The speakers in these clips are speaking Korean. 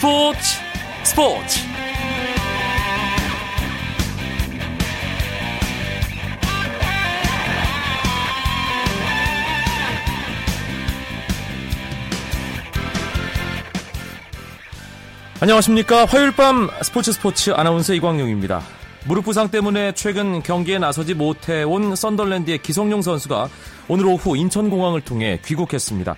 스포츠 스포츠. 안녕하십니까. 화요일 밤 스포츠 스포츠 아나운서 이광용입니다. 무릎 부상 때문에 최근 경기에 나서지 못해온 썬덜랜드의 기성용 선수가 오늘 오후 인천공항을 통해 귀국했습니다.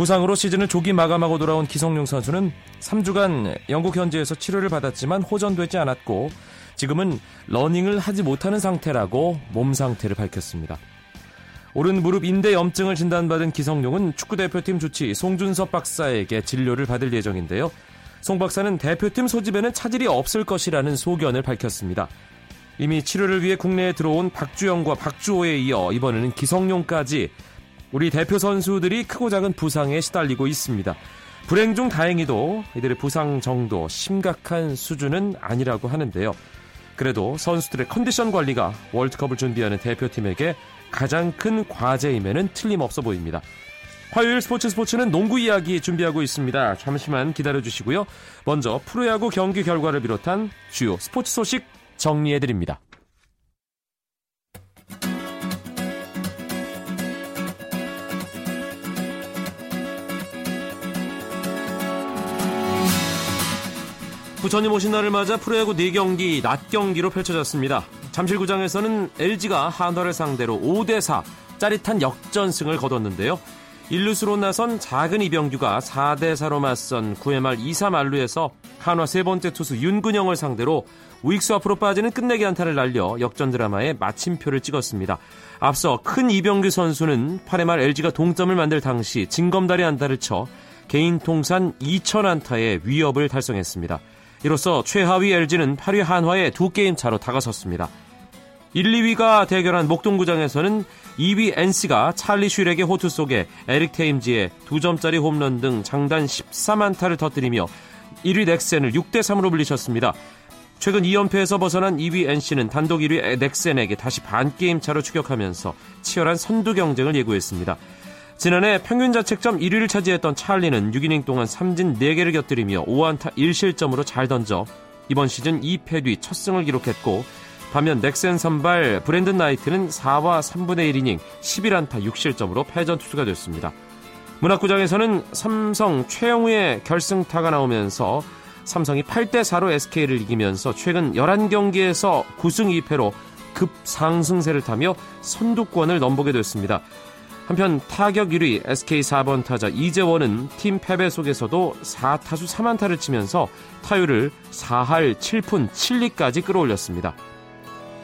부상으로 시즌을 조기 마감하고 돌아온 기성용 선수는 3주간 영국 현지에서 치료를 받았지만 호전되지 않았고 지금은 러닝을 하지 못하는 상태라고 몸 상태를 밝혔습니다. 오른 무릎 인대 염증을 진단받은 기성용은 축구대표팀 주치 송준섭 박사에게 진료를 받을 예정인데요. 송 박사는 대표팀 소집에는 차질이 없을 것이라는 소견을 밝혔습니다. 이미 치료를 위해 국내에 들어온 박주영과 박주호에 이어 이번에는 기성용까지 우리 대표 선수들이 크고 작은 부상에 시달리고 있습니다. 불행 중 다행히도 이들의 부상 정도 심각한 수준은 아니라고 하는데요. 그래도 선수들의 컨디션 관리가 월드컵을 준비하는 대표팀에게 가장 큰 과제임에는 틀림없어 보입니다. 화요일 스포츠 스포츠는 농구 이야기 준비하고 있습니다. 잠시만 기다려 주시고요. 먼저 프로야구 경기 결과를 비롯한 주요 스포츠 소식 정리해 드립니다. 부처님 오신 날을 맞아 프로야구 4경기 낮 경기로 펼쳐졌습니다. 잠실구장에서는 LG가 한화를 상대로 5대4 짜릿한 역전승을 거뒀는데요. 1루수로 나선 작은 이병규가 4대4로 맞선 9회 말 2사 만루에서 한화 세 번째 투수 윤근영을 상대로 우익수 앞으로 빠지는 끝내기 안타를 날려 역전 드라마에 마침표를 찍었습니다. 앞서 큰 이병규 선수는 8회 말 LG가 동점을 만들 당시 진검다리 안타를 쳐 개인 통산 2,000안타의 위협을 달성했습니다. 이로써 최하위 LG는 8위 한화에 두 게임 차로 다가섰습니다. 1, 2위가 대결한 목동구장에서는 2위 NC가 찰리 슈렉의 호투 속에 에릭 테임즈의 2점짜리 홈런 등 장단 13안타를 터뜨리며 1위 넥센을 6대3으로 물리쳤습니다. 최근 2연패에서 벗어난 2위 NC는 단독 1위 넥센에게 다시 반게임 차로 추격하면서 치열한 선두 경쟁을 예고했습니다. 지난해 평균 자책점 1위를 차지했던 찰리는 6이닝 동안 삼진 4개를 곁들이며 5안타 1실점으로 잘 던져 이번 시즌 2패 뒤 첫 승을 기록했고 반면 넥센 선발 브랜든 나이트는 4와 3분의 1이닝 11안타 6실점으로 패전 투수가 됐습니다. 문학구장에서는 삼성 최영우의 결승타가 나오면서 삼성이 8대4로 SK를 이기면서 최근 11경기에서 9승 2패로 급상승세를 타며 선두권을 넘보게 됐습니다. 한편 타격 1위 SK 4번 타자 이재원은 팀 패배 속에서도 4타수 3안타를 치면서 타율을 4할 7푼 7리까지 끌어올렸습니다.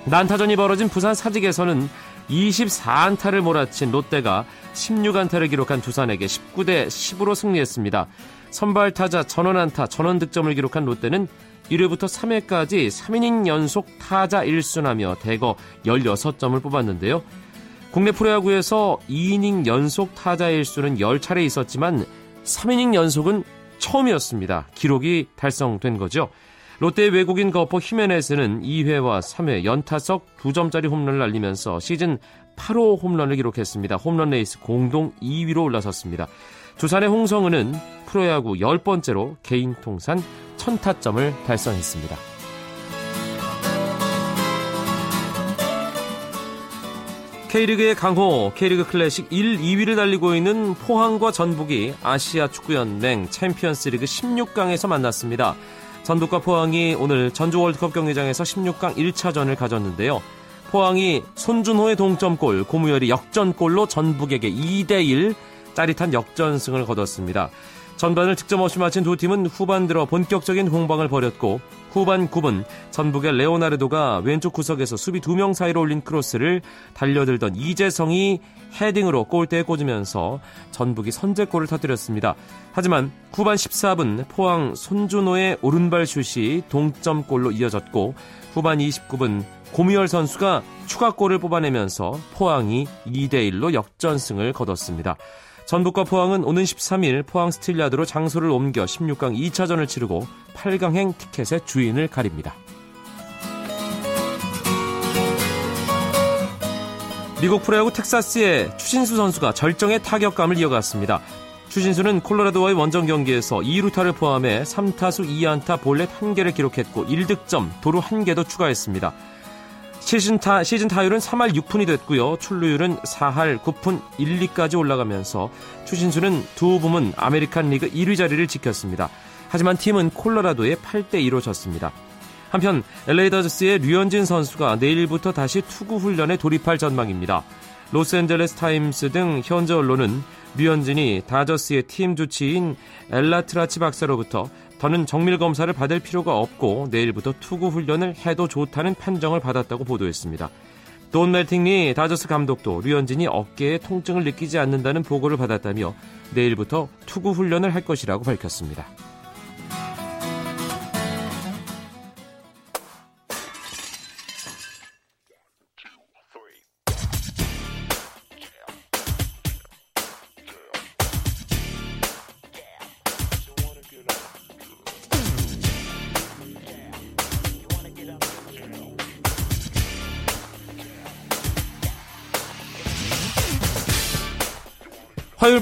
난타전이 벌어진 부산 사직에서는 24안타를 몰아친 롯데가 16안타를 기록한 두산에게 19대 10으로 승리했습니다. 선발 타자 전원 안타, 전원 득점을 기록한 롯데는 1회부터 3회까지 3이닝 연속 타자 1순하며 대거 16점을 뽑았는데요. 국내 프로야구에서 2이닝 연속 타자 1수는 10차례 있었지만 3이닝 연속은 처음이었습니다. 기록이 달성된 거죠. 롯데 외국인 거포 히메네스는 2회와 3회 연타석 2점짜리 홈런을 날리면서 시즌 8호 홈런을 기록했습니다. 홈런 레이스 공동 2위로 올라섰습니다. 두산의 홍성은은 프로야구 10번째로 개인 통산 1000타점을 달성했습니다. K리그의 강호, K리그 클래식 1, 2위를 달리고 있는 포항과 전북이 아시아 축구연맹 챔피언스리그 16강에서 만났습니다. 전북과 포항이 오늘 전주 월드컵 경기장에서 16강 1차전을 가졌는데요. 포항이 손준호의 동점골, 고무열이 역전골로 전북에게 2대1 짜릿한 역전승을 거뒀습니다. 전반을 득점 없이 마친 두 팀은 후반 들어 본격적인 공방을 벌였고 후반 9분 전북의 레오나르도가 왼쪽 구석에서 수비 두명 사이로 올린 크로스를 달려들던 이재성이 헤딩으로 골대에 꽂으면서 전북이 선제골을 터뜨렸습니다. 하지만 후반 14분 포항 손준호의 오른발 슛이 동점골로 이어졌고 후반 29분 고미열 선수가 추가골을 뽑아내면서 포항이 2대1로 역전승을 거뒀습니다. 전북과 포항은 오는 13일 포항 스틸야드로 장소를 옮겨 16강 2차전을 치르고 8강행 티켓의 주인을 가립니다. 미국 프로야구 텍사스의 추신수 선수가 절정의 타격감을 이어갔습니다. 추신수는 콜로라도와의 원정 경기에서 2루타를 포함해 3타수 2안타 볼넷 1개를 기록했고 1득점, 도루 1개도 추가했습니다. 시즌, 타, 시즌 타율은 3할 6푼이 됐고요. 출루율은 4할 9푼 1, 2까지 올라가면서 추신수는 두 부문 아메리칸 리그 1위 자리를 지켰습니다. 하지만 팀은 콜로라도에 8대 2로 졌습니다. 한편 LA 다저스의 류현진 선수가 내일부터 다시 투구 훈련에 돌입할 전망입니다. 로스앤젤레스 타임스 등 현지 언론은 류현진이 다저스의 팀 주치인 엘라트라치 박사로부터 더는 정밀 검사를 받을 필요가 없고 내일부터 투구 훈련을 해도 좋다는 판정을 받았다고 보도했습니다. 돈 멜팅리 다저스 감독도 류현진이 어깨에 통증을 느끼지 않는다는 보고를 받았다며 내일부터 투구 훈련을 할 것이라고 밝혔습니다.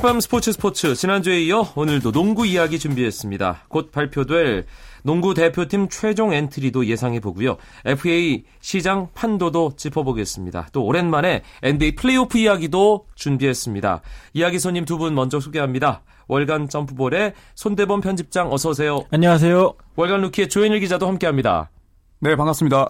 화요일 밤 스포츠 스포츠 지난주에 이어 오늘도 농구 이야기 준비했습니다. 곧 발표될 농구 대표팀 최종 엔트리도 예상해 보고요. FA 시장 판도도 짚어보겠습니다. 또 오랜만에 NBA 플레이오프 이야기도 준비했습니다. 이야기 손님 두 분 먼저 소개합니다. 월간 점프볼의 손대범 편집장 어서 오세요. 안녕하세요. 월간 루키의 조현일 기자도 함께합니다. 네, 반갑습니다.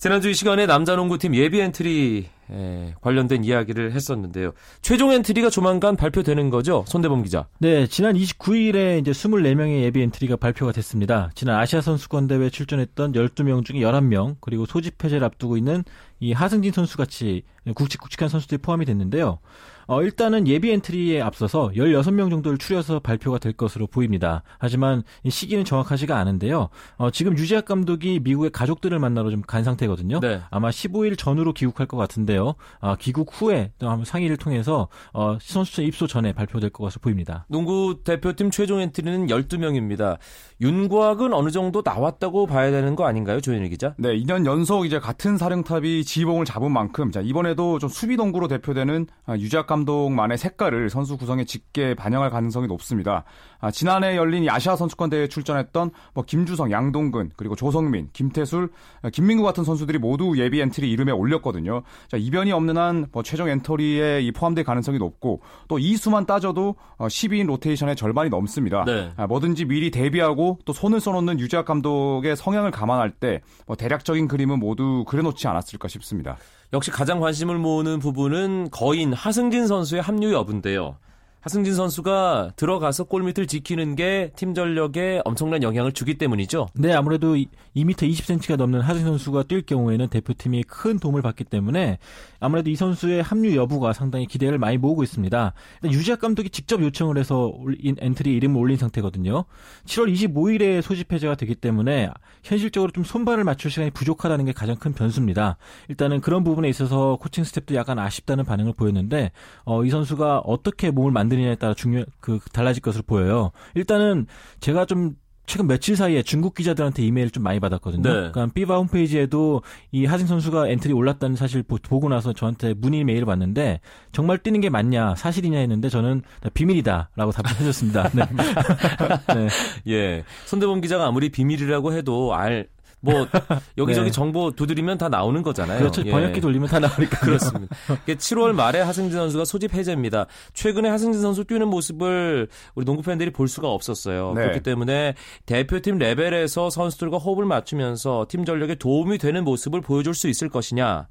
지난주 이 시간에 남자 농구팀 예비 엔트리 에, 관련된 이야기를 했었는데요. 최종 엔트리가 조만간 발표되는 거죠? 손대범 기자. 네, 지난 29일에 이제 24명의 예비 엔트리가 발표가 됐습니다. 지난 아시아 선수권 대회 출전했던 12명 중에 11명, 그리고 소집 해제를 앞두고 있는 이 하승진 선수 같이 굵직굵직한 선수들이 포함이 됐는데요. 어, 일단은 예비 엔트리에 앞서서 16명 정도를 추려서 발표가 될 것으로 보입니다. 하지만 시기는 정확하지가 않은데요. 어, 지금 유재학 감독이 미국의 가족들을 만나러 좀 간 상태거든요. 네. 아마 15일 전후로 귀국할 것 같은데요. 어, 귀국 후에 또 한번 상의를 통해서 어, 선수촌 입소 전에 발표될 것 같아 보입니다. 농구 대표팀 최종 엔트리는 12명입니다. 윤곽은 어느 정도 나왔다고 봐야 되는 거 아닌가요, 조현일 기자? 네, 2년 연속 이제 같은 사령탑이 지봉을 잡은 만큼 자, 이번에 도 좀 수비 동구로 대표되는 아, 유재학 감독만의 색깔을 선수 구성에 짙게 반영할 가능성이 높습니다. 아, 지난해 열린 아시아 선수권 대회에 출전했던 뭐 김주성, 양동근, 그리고 조성민, 김태술, 아, 김민구 같은 선수들이 모두 예비 엔트리 이름에 올렸거든요. 자, 이변이 없는 한 뭐 최종 엔트리에 이 포함될 가능성이 높고 또 이 수만 따져도 12인 어, 로테이션의 절반이 넘습니다. 네. 뭐든지 미리 대비하고 또 손을 써놓는 유재학 감독의 성향을 감안할 때 뭐 대략적인 그림은 모두 그려놓지 않았을까 싶습니다. 역시 가장 관심 을 모으는 부분은 거인 하승진 선수의 합류 여부인데요. 하승진 선수가 들어가서 골밑을 지키는 게 팀 전력에 엄청난 영향을 주기 때문이죠. 네, 아무래도 2m 20cm가 넘는 하승진 선수가 뛸 경우에는 대표팀이 큰 도움을 받기 때문에 아무래도 이 선수의 합류 여부가 상당히 기대를 많이 모으고 있습니다. 유재학 감독이 직접 요청을 해서 엔트리 이름을 올린 상태거든요. 7월 25일에 소집 해제가 되기 때문에 현실적으로 좀 손발을 맞출 시간이 부족하다는 게 가장 큰 변수입니다. 일단은 그런 부분에 있어서 코칭 스텝도 약간 아쉽다는 반응을 보였는데 어, 이 선수가 어떻게 몸을 만 드느냐에 따라 중요 그 달라질 것으로 보여요. 일단은 제가 좀 최근 며칠 사이에 중국 기자들한테 이메일을 좀 많이 받았거든요. 네. 그러니까 FIBA 홈페이지에도 이 하승 선수가 엔트리 올랐다는 사실 보고 나서 저한테 문의 메일을 왔는데 정말 뛰는 게 맞냐 사실이냐 했는데 저는 비밀이다라고 답변해줬습니다. 네. 네. 예, 손대범 기자가 아무리 비밀이라고 해도 알 뭐 여기저기 네. 정보 두드리면 다 나오는 거잖아요. 그렇죠. 예. 번역기 돌리면 다 나오니까 그렇습니다. 7월 말에 하승진 선수가 소집 해제입니다. 최근에 하승진 선수 뛰는 모습을 우리 농구 팬들이 볼 수가 없었어요. 네. 그렇기 때문에 대표팀 레벨에서 선수들과 호흡을 맞추면서 팀 전력에 도움이 되는 모습을 보여줄 수 있을 것이냐.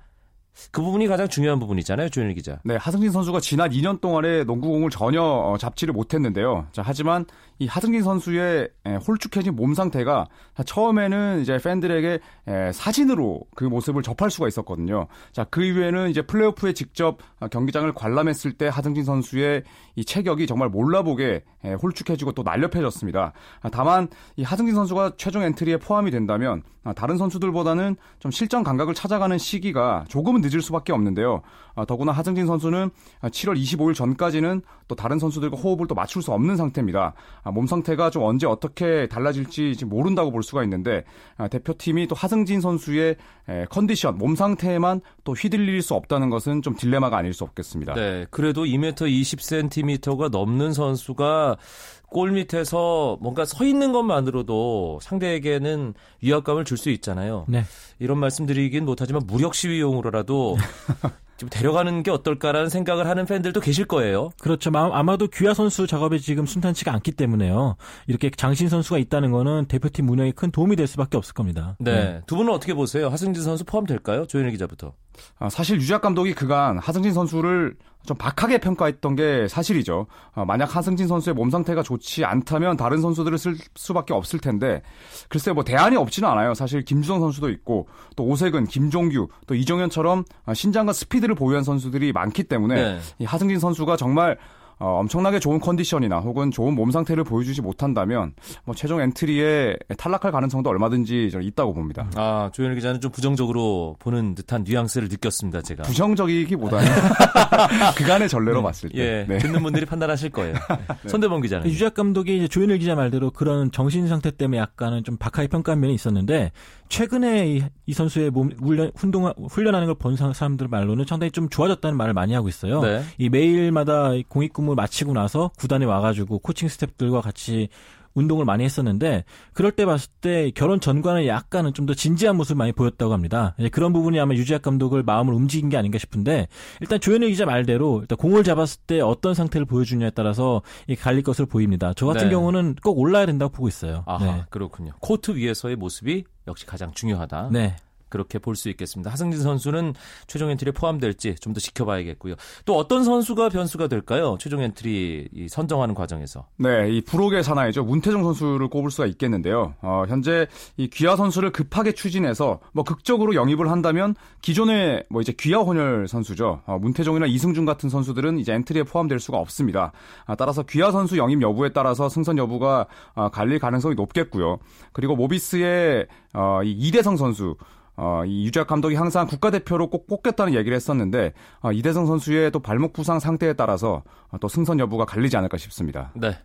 그 부분이 가장 중요한 부분이잖아요, 조현일 기자. 네, 하승진 선수가 지난 2년 동안에 농구공을 전혀 어, 잡지를 못했는데요. 자, 하지만 이 하승진 선수의 홀쭉해진 몸 상태가 처음에는 이제 팬들에게 사진으로 그 모습을 접할 수가 있었거든요. 자, 그 이후에는 이제 플레이오프에 직접 경기장을 관람했을 때 하승진 선수의 이 체격이 정말 몰라보게 홀쭉해지고 또 날렵해졌습니다. 다만 이 하승진 선수가 최종 엔트리에 포함이 된다면 다른 선수들보다는 좀 실전 감각을 찾아가는 시기가 조금은 늦을 수밖에 없는데요. 아, 더구나 하승진 선수는 7월 25일 전까지는 또 다른 선수들과 호흡을 또 맞출 수 없는 상태입니다. 아, 몸 상태가 좀 언제 어떻게 달라질지 지금 모른다고 볼 수가 있는데 아, 대표팀이 또 하승진 선수의 에, 컨디션, 몸 상태에만 또 휘둘릴 수 없다는 것은 좀 딜레마가 아닐 수 없겠습니다. 네, 그래도 2m 20cm가 넘는 선수가 골 밑에서 뭔가 서 있는 것만으로도 상대에게는 위압감을 줄 수 있잖아요. 네. 이런 말씀드리긴 못하지만 무력 시위용으로라도 좀 데려가는 게 어떨까라는 생각을 하는 팬들도 계실 거예요. 그렇죠. 아마도 귀하 선수 작업에 지금 순탄치가 않기 때문에요. 이렇게 장신 선수가 있다는 거는 대표팀 운영에 큰 도움이 될 수밖에 없을 겁니다. 네. 네. 두 분은 어떻게 보세요? 하승진 선수 포함될까요? 조현일 기자부터. 아, 사실 유작 감독이 그간 하승진 선수를 좀 박하게 평가했던 게 사실이죠. 어, 만약 하승진 선수의 몸 상태가 좋지 않다면 다른 선수들을 쓸 수밖에 없을 텐데 글쎄 뭐 대안이 없지는 않아요. 사실 김주성 선수도 있고 또 오세근, 김종규, 또 이정현처럼 신장과 스피드를 보유한 선수들이 많기 때문에 네. 이 하승진 선수가 정말 어, 엄청나게 좋은 컨디션이나 혹은 좋은 몸 상태를 보여주지 못한다면 뭐 최종 엔트리에 탈락할 가능성도 얼마든지 있다고 봅니다. 아 조현일 기자는 좀 부정적으로 보는 듯한 뉘앙스를 느꼈습니다. 제가 부정적이기보다는 그간의 전례로 네. 봤을 때 예, 네. 듣는 분들이 판단하실 거예요. 네. 손대범 기자는 유작 감독이 이제 조현일 기자 말대로 그런 정신 상태 때문에 약간은 좀 박하게 평가한 면이 있었는데 최근에 이, 이 선수의 몸 훈련 훈동 훈련하는 걸 본 사람들 말로는 상당히 좀 좋아졌다는 말을 많이 하고 있어요. 네. 이 매일마다 공익근무 마치고 나서 구단에 와가지고 코칭 스태프들과 같이 운동을 많이 했었는데 그럴 때 봤을 때 결혼 전과는 약간은 좀 더 진지한 모습을 많이 보였다고 합니다. 그런 부분이 아마 유재학 감독을 마음을 움직인 게 아닌가 싶은데 일단 조현일 기자 말대로 일단 공을 잡았을 때 어떤 상태를 보여주냐에 따라서 이 갈릴 것으로 보입니다. 저 같은 네. 경우는 꼭 올라야 된다고 보고 있어요. 아하, 네. 그렇군요. 코트 위에서의 모습이 역시 가장 중요하다. 네. 그렇게 볼 수 있겠습니다. 하승진 선수는 최종 엔트리에 포함될지 좀 더 지켜봐야겠고요. 또 어떤 선수가 변수가 될까요? 최종 엔트리 선정하는 과정에서. 네, 이 불혹의 사나이죠. 문태종 선수를 꼽을 수가 있겠는데요. 어, 현재 이 귀하 선수를 급하게 추진해서 뭐 극적으로 영입을 한다면 기존의 뭐 이제 귀하 혼혈 선수죠. 어, 문태종이나 이승준 같은 선수들은 이제 엔트리에 포함될 수가 없습니다. 아, 따라서 귀하 선수 영입 여부에 따라서 승선 여부가 어, 갈릴 가능성이 높겠고요. 그리고 모비스의 어, 이 이대성 선수 어, 이 유작 감독이 항상 국가대표로 꼭 뽑겠다는 얘기를 했었는데 어, 이대성 선수의 또 발목 부상 상태에 따라서 어, 또 승선 여부가 갈리지 않을까 싶습니다. 네.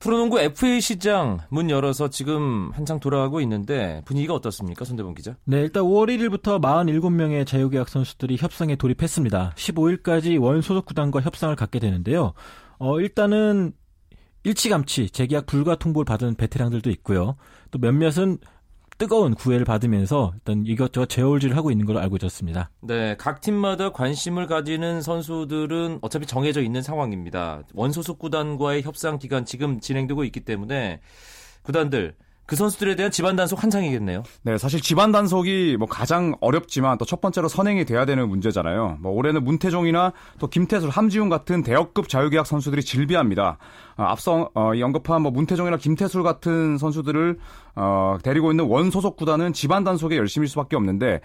프로농구 FA 시장 문 열어서 지금 한창 돌아가고 있는데 분위기가 어떻습니까? 손대범 기자. 네, 일단 5월 1일부터 47명의 자유계약 선수들이 협상에 돌입했습니다. 15일까지 원 소속 구단과 협상을 갖게 되는데요. 어, 일단은 일찌감치 재계약 불가 통보를 받은 베테랑들도 있고요. 또 몇몇은 뜨거운 구애를 받으면서 일단 이것저것 재울질을 하고 있는 걸로 알고 있었습니다. 네, 각 팀마다 관심을 가지는 선수들은 어차피 정해져 있는 상황입니다. 원소속 구단과의 협상 기간 지금 진행되고 있기 때문에 구단들 그 선수들에 대한 집안 단속 한창이겠네요. 네, 사실 집안 단속이 뭐 가장 어렵지만 또 첫 번째로 선행이 돼야 되는 문제잖아요. 뭐 올해는 문태종이나 또 김태술, 함지훈 같은 대역급 자유계약 선수들이 질비합니다. 어, 앞서 어, 언급한 뭐 문태종이나 김태술 같은 선수들을 어, 데리고 있는 원 소속 구단은 집안 단속에 열심일 수밖에 없는데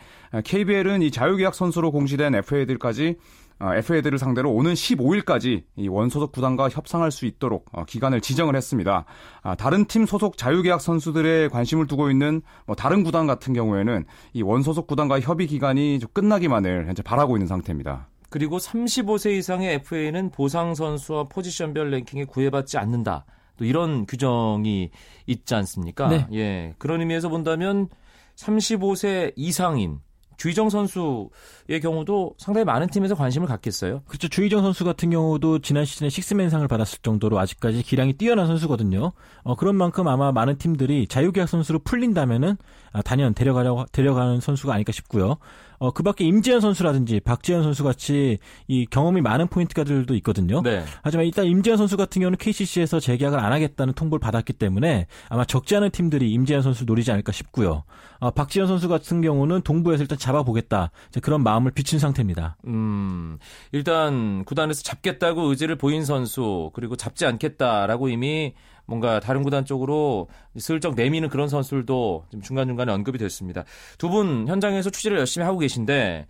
KBL은 이 자유계약 선수로 공시된 FA들까지 어, FA들을 상대로 오는 15일까지 이 원소속 구단과 협상할 수 있도록 어, 기간을 지정을 했습니다. 아, 다른 팀 소속 자유계약 선수들의 관심을 두고 있는 뭐 다른 구단 같은 경우에는 이 원 소속 구단과 협의 기간이 좀 끝나기만을 현재 바라고 있는 상태입니다. 그리고 35세 이상의 FA는 보상 선수와 포지션별 랭킹에 구애받지 않는다. 또 이런 규정이 있지 않습니까? 네. 예. 그런 의미에서 본다면 35세 이상인 주희정 선수의 경우도 상당히 많은 팀에서 관심을 갖겠어요. 그렇죠. 주희정 선수 같은 경우도 지난 시즌에 식스맨상을 받았을 정도로 아직까지 기량이 뛰어난 선수거든요. 어, 그런 만큼 아마 많은 팀들이 자유계약 선수로 풀린다면은 아, 단연 데려가려 데려가는 선수가 아닐까 싶고요. 어, 그 밖에 임지현 선수라든지 박지현 선수 같이 이 경험이 많은 포인트가들도 있거든요. 네. 하지만 일단 임지현 선수 같은 경우는 KCC에서 재계약을 안 하겠다는 통보를 받았기 때문에 아마 적지 않은 팀들이 임지현 선수 노리지 않을까 싶고요. 어, 박지현 선수 같은 경우는 동부에서 일단 잡아보겠다. 그런 마음을 비친 상태입니다. 음, 일단 구단에서 잡겠다고 의지를 보인 선수 그리고 잡지 않겠다라고 이미 뭔가 다른 구단 쪽으로 슬쩍 내미는 그런 선수들도 중간중간에 언급이 됐습니다. 두 분 현장에서 취재를 열심히 하고 계신데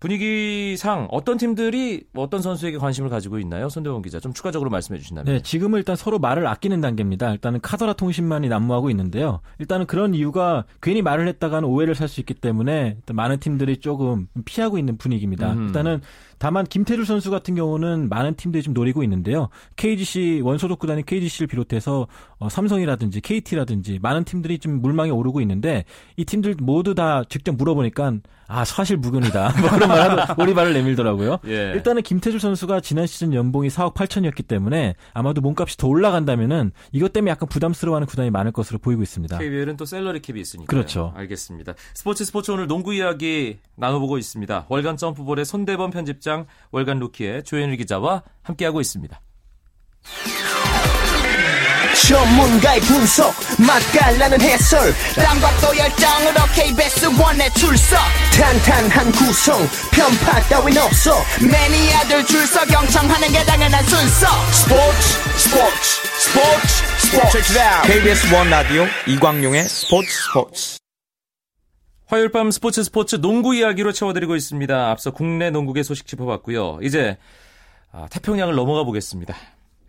분위기상 어떤 팀들이 어떤 선수에게 관심을 가지고 있나요? 손대원 기자 좀 추가적으로 말씀해 주신다면. 네, 지금은 일단 서로 말을 아끼는 단계입니다. 일단은 카더라 통신만이 난무하고 있는데요. 일단은 그런 이유가 괜히 말을 했다가는 오해를 살 수 있기 때문에 많은 팀들이 조금 피하고 있는 분위기입니다. 음. 일단은 다만 김태주 선수 같은 경우는 많은 팀들이 좀 노리고 있는데요. KGC 원소속 구단인 KGC를 비롯해서 어, 삼성이라든지 KT라든지 많은 팀들이 좀 물망에 오르고 있는데 이 팀들 모두 다 직접 물어보니까 아 사실 무근이다 뭐 그런 말하고 오리발을 내밀더라고요. 예. 일단은 김태주 선수가 지난 시즌 연봉이 4억 8천이었기 때문에 아마도 몸값이 더 올라간다면은 이것 때문에 약간 부담스러워하는 구단이 많을 것으로 보이고 있습니다. KBL은 또 셀러리 캡이 있으니까. 그렇죠. 알겠습니다. 스포츠 스포츠 오늘 농구 이야기 나눠보고 있습니다. 월간 점프볼의 손대범 편집 장, 월간 루키의 조현일 기자와 함께하고 있습니다. 전문가의 분석 맛깔나는 해설 또 열정으로 KBS 원에 출석. 탄탄한 구성 편파 따윈 없어. 매니아들 줄서 경청하는 게 당연한 순서. 스포츠 스포츠 스포츠 스포츠. KBS 원 라디오 이광용의 스포츠 스포츠 화요일 밤 스포츠 스포츠 농구 이야기로 채워드리고 있습니다. 앞서 국내 농구계 소식 짚어봤고요. 이제 아, 태평양을 넘어가 보겠습니다.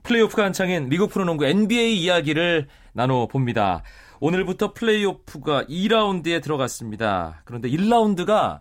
플레이오프가 한창인 미국 프로농구 NBA 이야기를 나눠봅니다. 오늘부터 플레이오프가 2라운드에 들어갔습니다. 그런데 1라운드가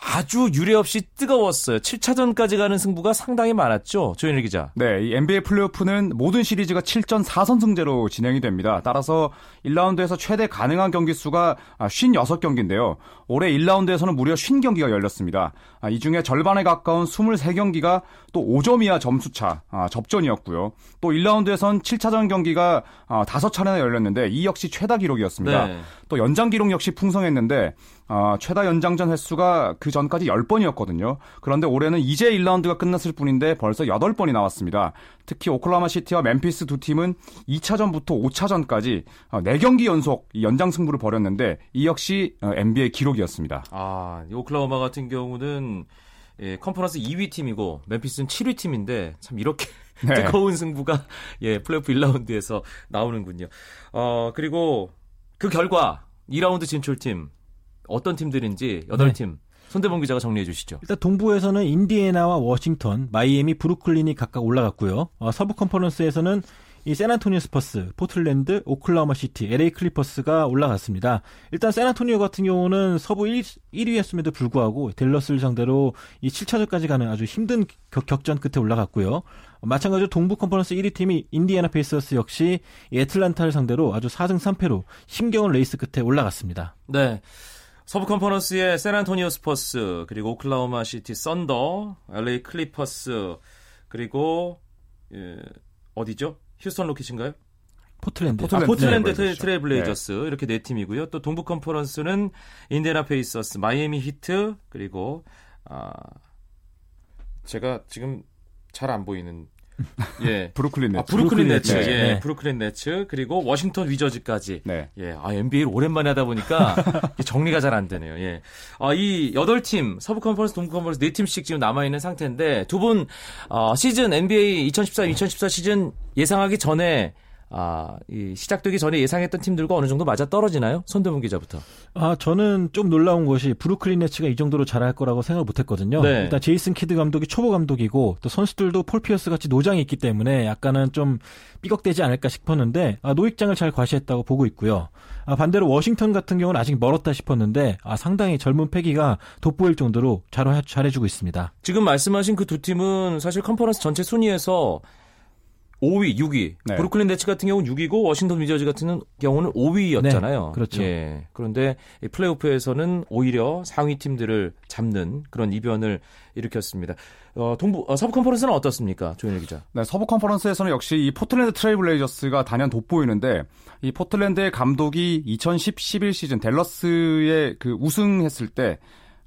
아주 유례 없이 뜨거웠어요. 7차전까지 가는 승부가 상당히 많았죠. 조현일 기자. 네, 이 NBA 플레이오프는 모든 시리즈가 7전 4선승제로 진행이 됩니다. 따라서 1라운드에서 최대 가능한 경기 수가 56경기인데요. 올해 1라운드에서는 무려 50경기가 열렸습니다. 아, 이 중에 절반에 가까운 23경기가 또 5점 이하 점수차 아, 접전이었고요. 또 1라운드에선 7차전 경기가 5차례나 아, 열렸는데 이 역시 최다 기록이었습니다. 네. 또 연장 기록 역시 풍성했는데 최다 연장전 횟수가 그 전까지 10번이었거든요. 그런데 올해는 이제 1라운드가 끝났을 뿐인데 벌써 8번이 나왔습니다. 특히 오클라마 시티와 멤피스 두 팀은 2차전부터 5차전까지 4경기 연속 연장 승부를 벌였는데 이 역시 NBA 어, 기록이었습니다. 아, 오클라호마 같은 경우는 예, 컨퍼런스 2위 팀이고 멤피스는 7위 팀인데 참 이렇게 네. 뜨거운 승부가 예, 플레이오프 1라운드에서 나오는군요. 어, 그리고 그 결과 2라운드 진출팀 어떤 팀들인지 8팀 네. 손대범 기자가 정리해 주시죠. 일단 동부에서는 인디애나와 워싱턴, 마이애미, 브루클린이 각각 올라갔고요. 어, 서부 컨퍼런스에서는 이 샌안토니오 스퍼스, 포틀랜드, 오클라호마 시티, LA 클리퍼스가 올라갔습니다. 일단 샌안토니오 같은 경우는 서부 1, 1위였음에도 불구하고 델러스를 상대로 이 7차전까지 가는 아주 힘든 격, 전 끝에 올라갔고요. 마찬가지로 동부 컨퍼런스 1위 팀이 인디애나 페이서스 역시 애틀란타를 상대로 아주 4승 3패로 힘겨운 레이스 끝에 올라갔습니다. 네. 서부 컨퍼런스의 샌안토니오 스퍼스, 그리고 오클라호마 시티 썬더, LA 클리퍼스, 그리고 예, 어디죠? 휴스턴 로켓인가요? 포틀랜드. 포틀랜드, 아, 포틀랜드 네, 트레, 블레이저스 네. 이렇게 네 팀이고요. 또 동부 컨퍼런스는 인디애나 페이서스, 마이애미 히트 그리고 아 제가 지금 잘 안 보이는 예. 브루클린 네츠. 아, 브루클린 네츠. 네. 예. 네. 브루클린 네츠. 그리고 워싱턴 위저즈까지. 네. 예. 아, NBA를 오랜만에 하다 보니까 정리가 잘 안 되네요. 예. 아, 이 8팀, 서부 컨퍼런스, 동부 컨퍼런스 4팀씩 지금 남아 있는 상태인데 두분 어, 시즌 NBA 2013-2014 시즌 예상하기 전에 아, 이 시작되기 전에 예상했던 팀들과 어느 정도 맞아 떨어지나요? 손대범 기자부터. 아, 저는 좀 놀라운 것이 브루클린 네츠가 이 정도로 잘할 거라고 생각을 못 했거든요. 네. 일단 제이슨 키드 감독이 초보 감독이고 또 선수들도 폴 피어스 같이 노장이 있기 때문에 약간은 좀 삐걱대지 않을까 싶었는데 아, 노익장을 잘 과시했다고 보고 있고요. 아, 반대로 워싱턴 같은 경우는 아직 멀었다 싶었는데 아, 상당히 젊은 패기가 돋보일 정도로 잘, 잘해주고 있습니다. 지금 말씀하신 그 두 팀은 사실 컨퍼런스 전체 순위에서 5위, 6위. 네. 브루클린 네츠 같은 경우는 6위고 워싱턴 위저즈 같은 경우는 5위였잖아요. 네, 그렇죠. 예. 그런데 플레이오프에서는 오히려 상위 팀들을 잡는 그런 이변을 일으켰습니다. 어, 동부 어, 서부 컨퍼런스는 어떻습니까, 조현일 기자? 네, 서부 컨퍼런스에서는 역시 이 포틀랜드 트레일블레이저스가 단연 돋보이는데 이 포틀랜드의 감독이 2010-11 시즌 댈러스에 그 우승했을 때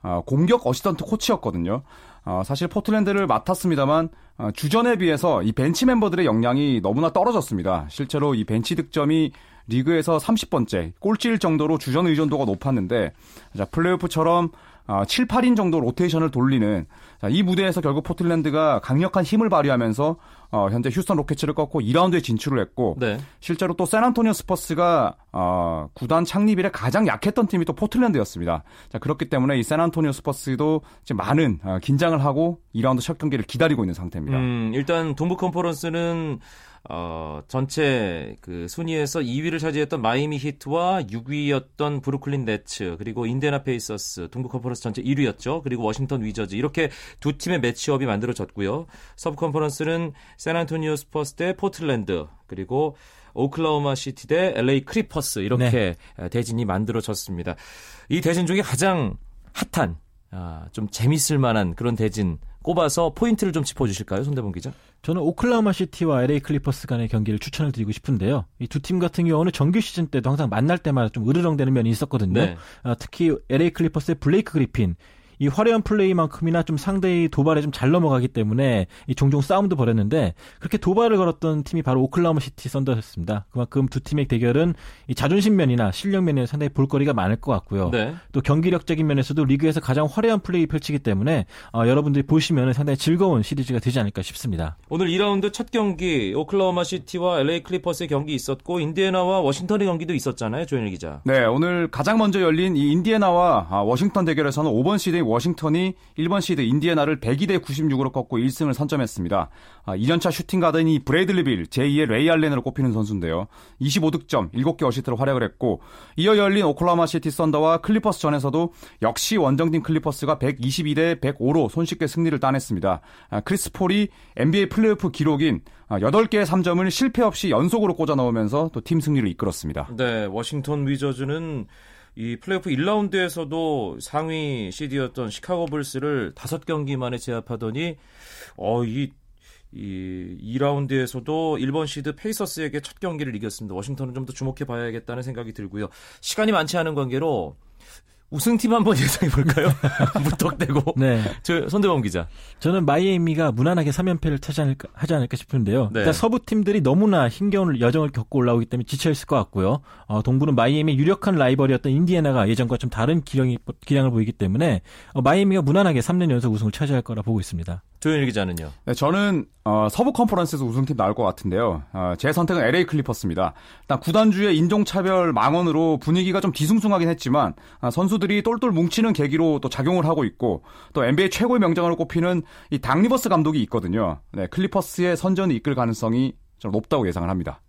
어, 공격 어시스턴트 코치였거든요. 어, 사실 포틀랜드를 맡았습니다만 어, 주전에 비해서 이 벤치 멤버들의 역량이 너무나 떨어졌습니다. 실제로 이 벤치 득점이 리그에서 30번째 꼴찌일 정도로 주전 의존도가 높았는데 자, 플레이오프처럼 어, 7, 8인 정도 로테이션을 돌리는 자, 이 무대에서 결국 포틀랜드가 강력한 힘을 발휘하면서 어, 현재 휴스턴 로켓츠를 꺾고 2라운드에 진출을 했고 네. 실제로 또 샌안토니오 스퍼스가 어, 구단 창립 이래 가장 약했던 팀이 또 포틀랜드였습니다. 자, 그렇기 때문에 이 샌안토니오 스퍼스도 지금 많은 어, 긴장을 하고 2라운드 첫 경기를 기다리고 있는 상태입니다. 음, 일단 동부 컨퍼런스는 어, 전체 그 순위에서 2위를 차지했던 마이애미 히트와 6위였던 브루클린 네츠 그리고 인디애나 페이서스 동부 컨퍼런스 전체 1위였죠. 그리고 워싱턴 위저즈 이렇게 두 팀의 매치업이 만들어졌고요. 서부 컨퍼런스는 샌안토니오 스퍼스 대 포틀랜드 그리고 오클라호마 시티 대 LA 클리퍼스 이렇게 네. 대진이 만들어졌습니다. 이 대진 중에 가장 핫한 아, 좀 재밌을 만한 그런 대진 꼽아서 포인트를 좀 짚어주실까요, 손대범 기자? 저는 오클라호마 시티와 LA 클리퍼스 간의 경기를 추천을 드리고 싶은데요. 이 두 팀 같은 경우는 정규 시즌 때도 항상 만날 때마다 좀 으르렁대는 면이 있었거든요. 네. 아, 특히 LA 클리퍼스의 블레이크 그리핀 이 화려한 플레이만큼이나 좀 상대의 도발에 좀 잘 넘어가기 때문에 이 종종 싸움도 벌였는데 그렇게 도발을 걸었던 팀이 바로 오클라호마 시티 썬더였습니다. 그만큼 두 팀의 대결은 이 자존심 면이나 실력 면에 상당히 볼거리가 많을 것 같고요. 네. 또 경기력적인 면에서도 리그에서 가장 화려한 플레이 펼치기 때문에 어, 여러분들이 보시면 상당히 즐거운 시리즈가 되지 않을까 싶습니다. 오늘 2라운드 첫 경기 오클라호마 시티와 LA 클리퍼스의 경기 있었고 인디애나와 워싱턴의 경기도 있었잖아요, 조현일 기자. 네, 오늘 가장 먼저 열린 이 인디애나와 아, 워싱턴 대결에서는 5번 시드인 워싱턴이 1번 시드 인디애나를 102대 96으로 꺾고 1승을 선점했습니다. 2년차 아, 슈팅 가드인 브레이들리 빌, 제2의 레이 알렌으로 꼽히는 선수인데요. 25득점, 7개 어시스트로 활약을 했고 이어 열린 오클라호마 시티 썬더와 클리퍼스 전에서도 역시 원정팀 클리퍼스가 122대 105로 손쉽게 승리를 따냈습니다. 아, 크리스 폴이 NBA 플레이오프 기록인 8개의 3점을 실패 없이 연속으로 꽂아 넣으면서 또 팀 승리를 이끌었습니다. 네, 워싱턴 위저즈는 이 플레이오프 1라운드에서도 상위 시드였던 시카고 불스를 5경기 만에 제압하더니 어, 이, 이 2라운드에서도 1번 시드 페이서스에게 첫 경기를 이겼습니다. 워싱턴은 좀 더 주목해 봐야겠다는 생각이 들고요. 시간이 많지 않은 관계로 우승팀 한번 예상해 볼까요? 무턱대고. 네. 저 손대범 기자. 저는 마이애미가 무난하게 3연패를 차지 않을까, 하지 않을까 싶은데요. 네. 일단 서부 팀들이 너무나 힘겨운 여정을 겪고 올라오기 때문에 지쳐 있을 것 같고요. 어, 동부는 마이애미 유력한 라이벌이었던 인디애나가 예전과 좀 다른 기량이, 기량을 보이기 때문에 어, 마이애미가 무난하게 3년 연속 우승을 차지할 거라 보고 있습니다. 조현일 기자는요? 네, 저는 어, 서부 컨퍼런스에서 우승팀 나올 것 같은데요. 어, 제 선택은 LA 클리퍼스입니다. 일단 구단주의 인종차별 망언으로 분위기가 좀 뒤숭숭하긴 했지만 아, 선수 들이 똘똘 뭉치는 계기로 또 작용을 하고 있고 또 NBA 최고의 명장으로 꼽히는 이 닥 리버스 감독이 있거든요. 네, 클리퍼스의 선전을 이끌 가능성이 좀 높다고 예상을 합니다.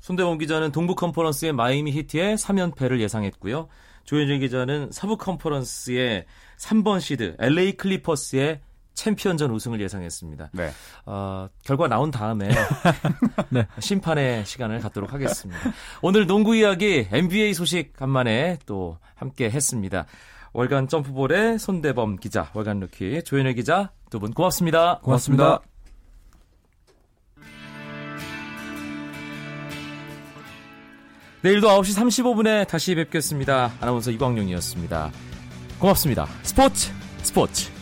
손대범 기자는 동부 컨퍼런스의 마이애미 히트의 3연패를 예상했고요. 조현일 기자는 서부 컨퍼런스의 3번 시드 LA 클리퍼스의 챔피언전 우승을 예상했습니다. 네. 어, 결과 나온 다음에 네. 심판의 시간을 갖도록 하겠습니다. 오늘 농구 이야기 NBA 소식 간만에 또 함께 했습니다. 월간 점프볼의 손대범 기자, 월간 루키 조현일 기자 두 분 고맙습니다. 고맙습니다. 고맙습니다. 내일도 9시 35분에 다시 뵙겠습니다. 아나운서 이광용이었습니다. 고맙습니다. 스포츠 스포츠